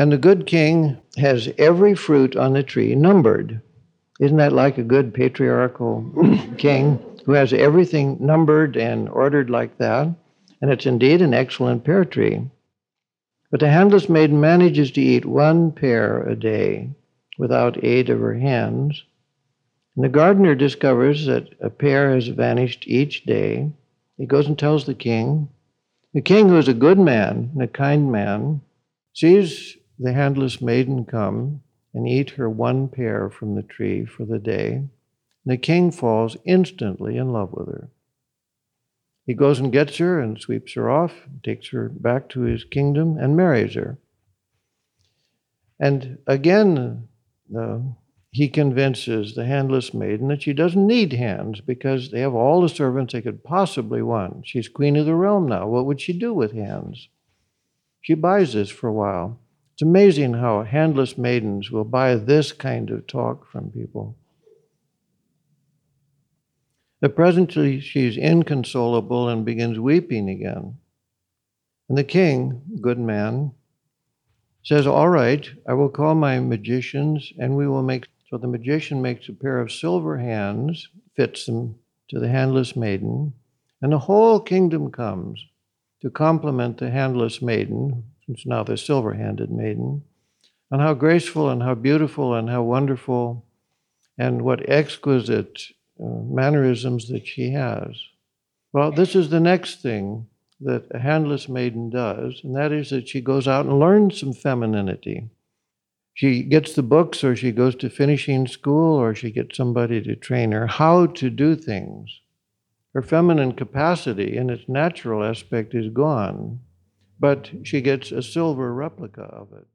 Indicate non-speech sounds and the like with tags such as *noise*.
And the good king has every fruit on the tree numbered. Isn't that like a good patriarchal *laughs* king who has everything numbered and ordered like that? And it's indeed an excellent pear tree. But the handless maiden manages to eat one pear a day without aid of her hands. And the gardener discovers that a pear has vanished each day. He goes and tells the king. The king, who is a good man and a kind man, sees the handless maiden come and eat her one pear from the tree for the day. And the king falls instantly in love with her. He goes and gets her and sweeps her off, takes her back to his kingdom, and marries her. And again, uh, he convinces the handless maiden that she doesn't need hands because they have all the servants they could possibly want. She's queen of the realm now. What would she do with hands? She buys this for a while. It's amazing how handless maidens will buy this kind of talk from people. But presently she's inconsolable and begins weeping again. And the king, good man, says, All right, I will call my magicians and we will make. So the magician makes a pair of silver hands, fits them to the handless maiden, and the whole kingdom comes to compliment the handless maiden, since now the silver handed maiden, on how graceful and how beautiful and how wonderful and what exquisite uh, mannerisms that she has. Well, this is the next thing that a handless maiden does, and that is that she goes out and learns some femininity. She gets the books, or she goes to finishing school, or she gets somebody to train her how to do things. Her feminine capacity in its natural aspect is gone, but she gets a silver replica of it.